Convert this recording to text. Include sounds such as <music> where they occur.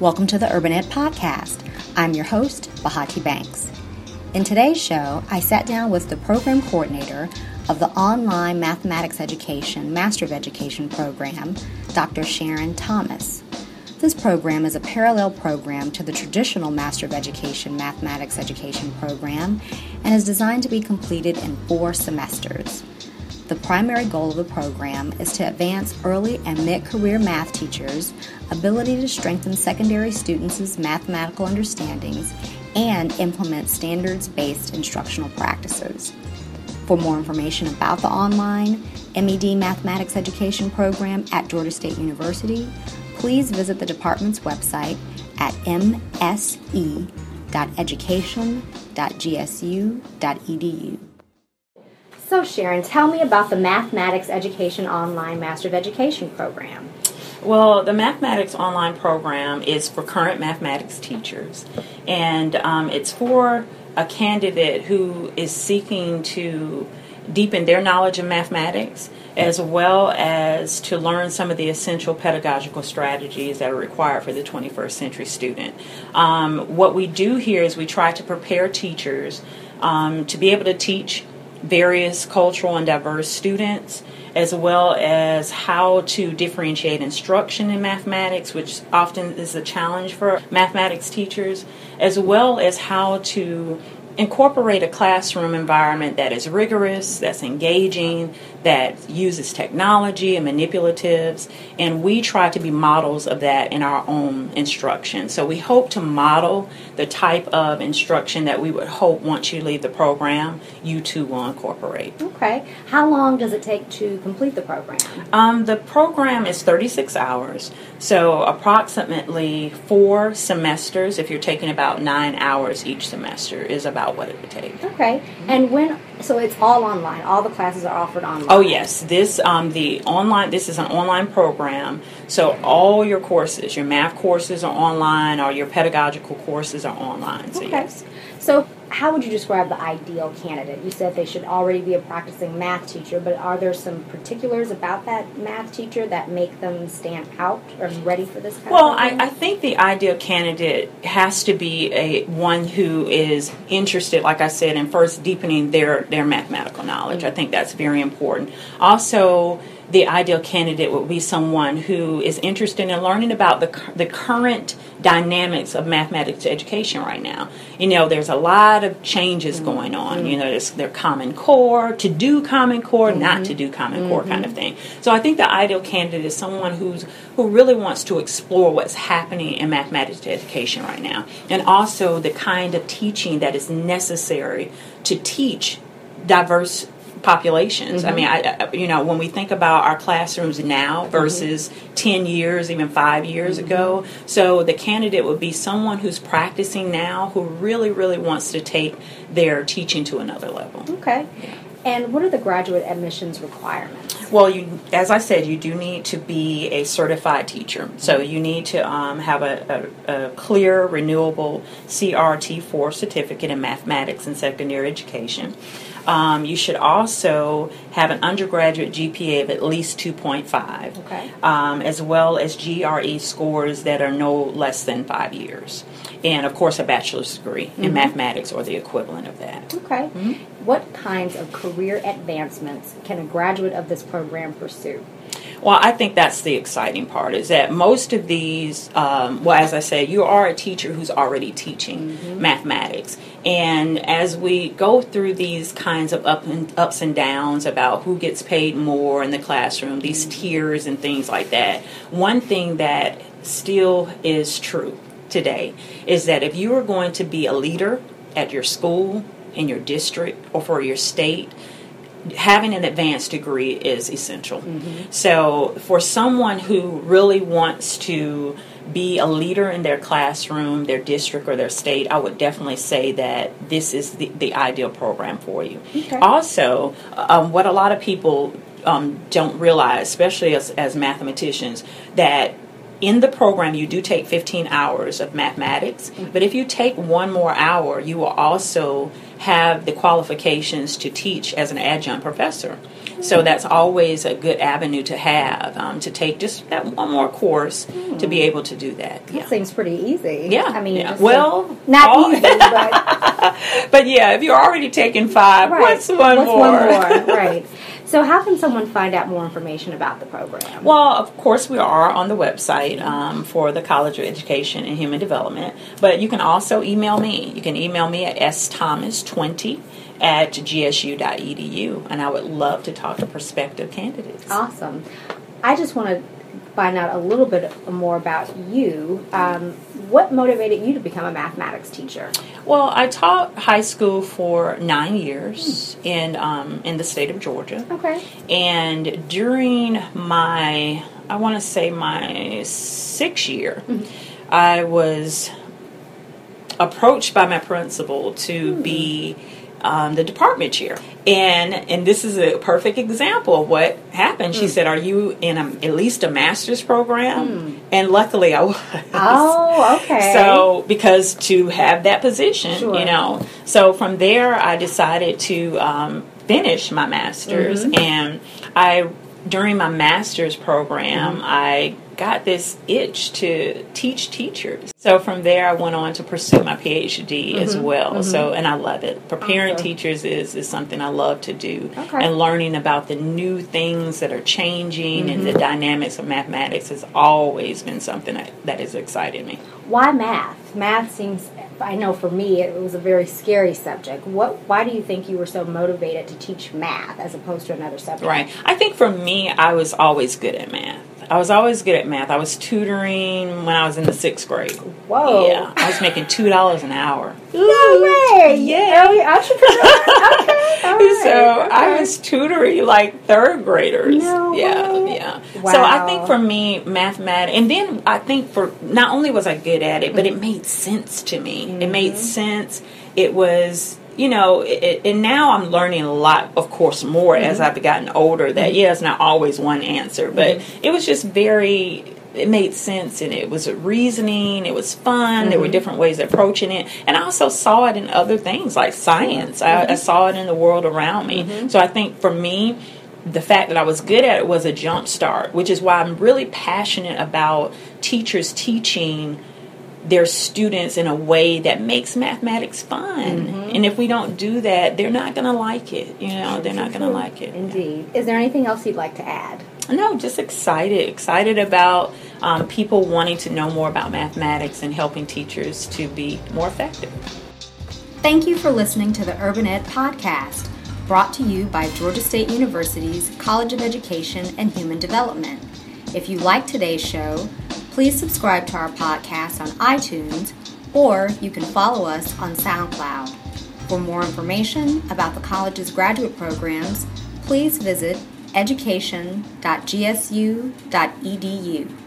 Welcome to the Urban Ed Podcast. I'm your host, Bahati Banks. In today's show, I sat down with the program coordinator of the Online Mathematics Education Master of Education program, Dr. Sharon Thomas. This program is a parallel program to the traditional Master of Education Mathematics Education program and is designed to be completed in four semesters. The primary goal of the program is to advance early and mid career math teachers' ability to strengthen secondary students' mathematical understandings and implement standards based instructional practices. For more information about the online MED Mathematics Education Program at Georgia State University, please visit the department's website at mse.education.gsu.edu. So, Sharon, tell me about the Mathematics Education Online Master of Education program. Well, the Mathematics Online program is for current mathematics teachers, and um, it's for a candidate who is seeking to deepen their knowledge of mathematics as well as to learn some of the essential pedagogical strategies that are required for the 21st century student. Um, what we do here is we try to prepare teachers um, to be able to teach various cultural and diverse students, as well as how to differentiate instruction in mathematics, which often is a challenge for mathematics teachers, as well as how to incorporate a classroom environment that is rigorous, that's engaging, that uses technology and manipulatives, and we try to be models of that in our own instruction. So we hope to model the type of instruction that we would hope once you leave the program, you too will incorporate. Okay. How long does it take to complete the program? Um, the program is 36 hours, so approximately four semesters, if you're taking about nine hours each semester, is about what it would take. Okay. And when, so it's all online, all the classes are offered online? Oh yes, this um, the online. This is an online program, so all your courses, your math courses are online, or your pedagogical courses are online. So Okay. yes. So, how would you describe the ideal candidate? You said they should already be a practicing math teacher, but are there some particulars about that math teacher that make them stand out or ready for this kind Well, I. I think the ideal candidate has to be a one who is interested, like I said, in first deepening their their mathematical knowledge. Mm-hmm. I think that's very important. Also, the ideal candidate would be someone who is interested in learning about the the current dynamics of mathematics education right now. You know, there's a lot of changes mm-hmm. going on. Mm-hmm. You know, there's their Common Core, to do Common Core, mm-hmm. not to do Common Core kind of thing. So I think the ideal candidate is someone who's who really wants to explore what's happening in mathematics education right now, and also the kind of teaching that is necessary to teach diverse populations. I mm-hmm. mean, I, you know, when we think about our classrooms now mm-hmm. versus 10 years, even five years mm-hmm. ago, so the candidate would be someone who's practicing now who really, really wants to take their teaching to another level. Okay. And what are the graduate admissions requirements? Well, you, as I said, you do need to be a certified teacher. So you need to um, have a, a, a clear, renewable CRT4 certificate in mathematics and secondary education. Um, you should also have an undergraduate GPA of at least 2.5, Okay. um, as well as GRE scores that are no less than five years. And of course, a bachelor's degree in mathematics or the equivalent of that. Okay. Hmm? What kinds of career advancements can a graduate of this program pursue? Well, I think that's the exciting part is that most of these, um, well, as I said, you are a teacher who's already teaching mm-hmm. mathematics. And as we go through these kinds of up and, ups and downs about who gets paid more in the classroom, these mm-hmm. tiers and things like that, one thing that still is true today is that if you are going to be a leader at your school, in your district, or for your state, having an advanced degree is essential. So, for someone who really wants to be a leader in their classroom, their district, or their state, I would definitely say that this is the, the ideal program for you. Okay. Also, um, what a lot of people um, don't realize, especially as, as mathematicians, that in the program you do take 15 hours of mathematics mm-hmm. but if you take one more hour you will also have the qualifications to teach as an adjunct professor So mm-hmm. that's always a good avenue to have um, to take just that one more course to be mm-hmm. able to do that. That seems pretty easy. Yeah. I mean, yeah. well, not all- easy, <laughs> but but yeah, if you're already taking five, right. what's one What's more? one more? right. <laughs> So, how can someone find out more information about the program? Well, of course, we are on the website um, for the College of Education and Human Development, but you can also email me. You can email me at sthomas20 at gsu.edu, and I would love to talk to prospective candidates. Awesome. I just want to find out a little bit more about you. Um, what motivated you to become a mathematics teacher? Well, I taught high school for nine years in um, in the state of Georgia. Okay. And during my, I want to say my sixth year, I was approached by my principal to be um, the department chair. And and this is a perfect example of what happened. She said, "Are you in a, at least a master's program?" And luckily, I <laughs> was. Oh, okay. So, because to have that position, Sure. you know, so from there I decided to um, finish my master's, Mm-hmm. and I during my master's program Mm-hmm. I got this itch to teach teachers. So from there I went on to pursue my PhD as Mm-hmm. well. So and I love it. Preparing teachers is is something I love to do, Okay. and learning about the new things that are changing and the Mm-hmm. dynamics of mathematics has always been something that, that has excited me. Why math? Math seems. I know for me it was a very scary subject. What? Why do you think you were so motivated to teach math as opposed to another subject? Right. I think for me, I was always good at math. I was always good at math. I was tutoring when I was in the sixth grade. Whoa. Yeah, I was making two dollars an hour. No way! Yeah. Oh, you're entrepreneur. okay. <laughs> Right. So I was tutoring like third graders. No yeah, way. yeah. Wow. So I think for me, mathematics, and then I think for not only was I good at it, but Mm-hmm. it made sense to me. It made sense. It was. You know, it, and now I'm learning a lot, of course, more as Mm-hmm. I've gotten older. That yeah, it's not always one answer, but Mm-hmm. it was just very it made sense and it was reasoning it was fun there were different ways of approaching it and i also saw it in other things like science I, I saw it in the world around me so i think for me the fact that i was good at it was a jump start which is why i'm really passionate about teachers teaching their students in a way that makes mathematics fun and if we don't do that they're not going to like it you know they're not going to like it Indeed. Is there anything else you'd like to add? no, just excited. Excited about um, people wanting to know more about mathematics and helping teachers to be more effective. Thank you for listening to the Urban Ed Podcast, brought to you by Georgia State University's College of Education and Human Development. If you like today's show, please subscribe to our podcast on iTunes or you can follow us on SoundCloud. For more information about the college's graduate programs, please visit education.gsu.edu.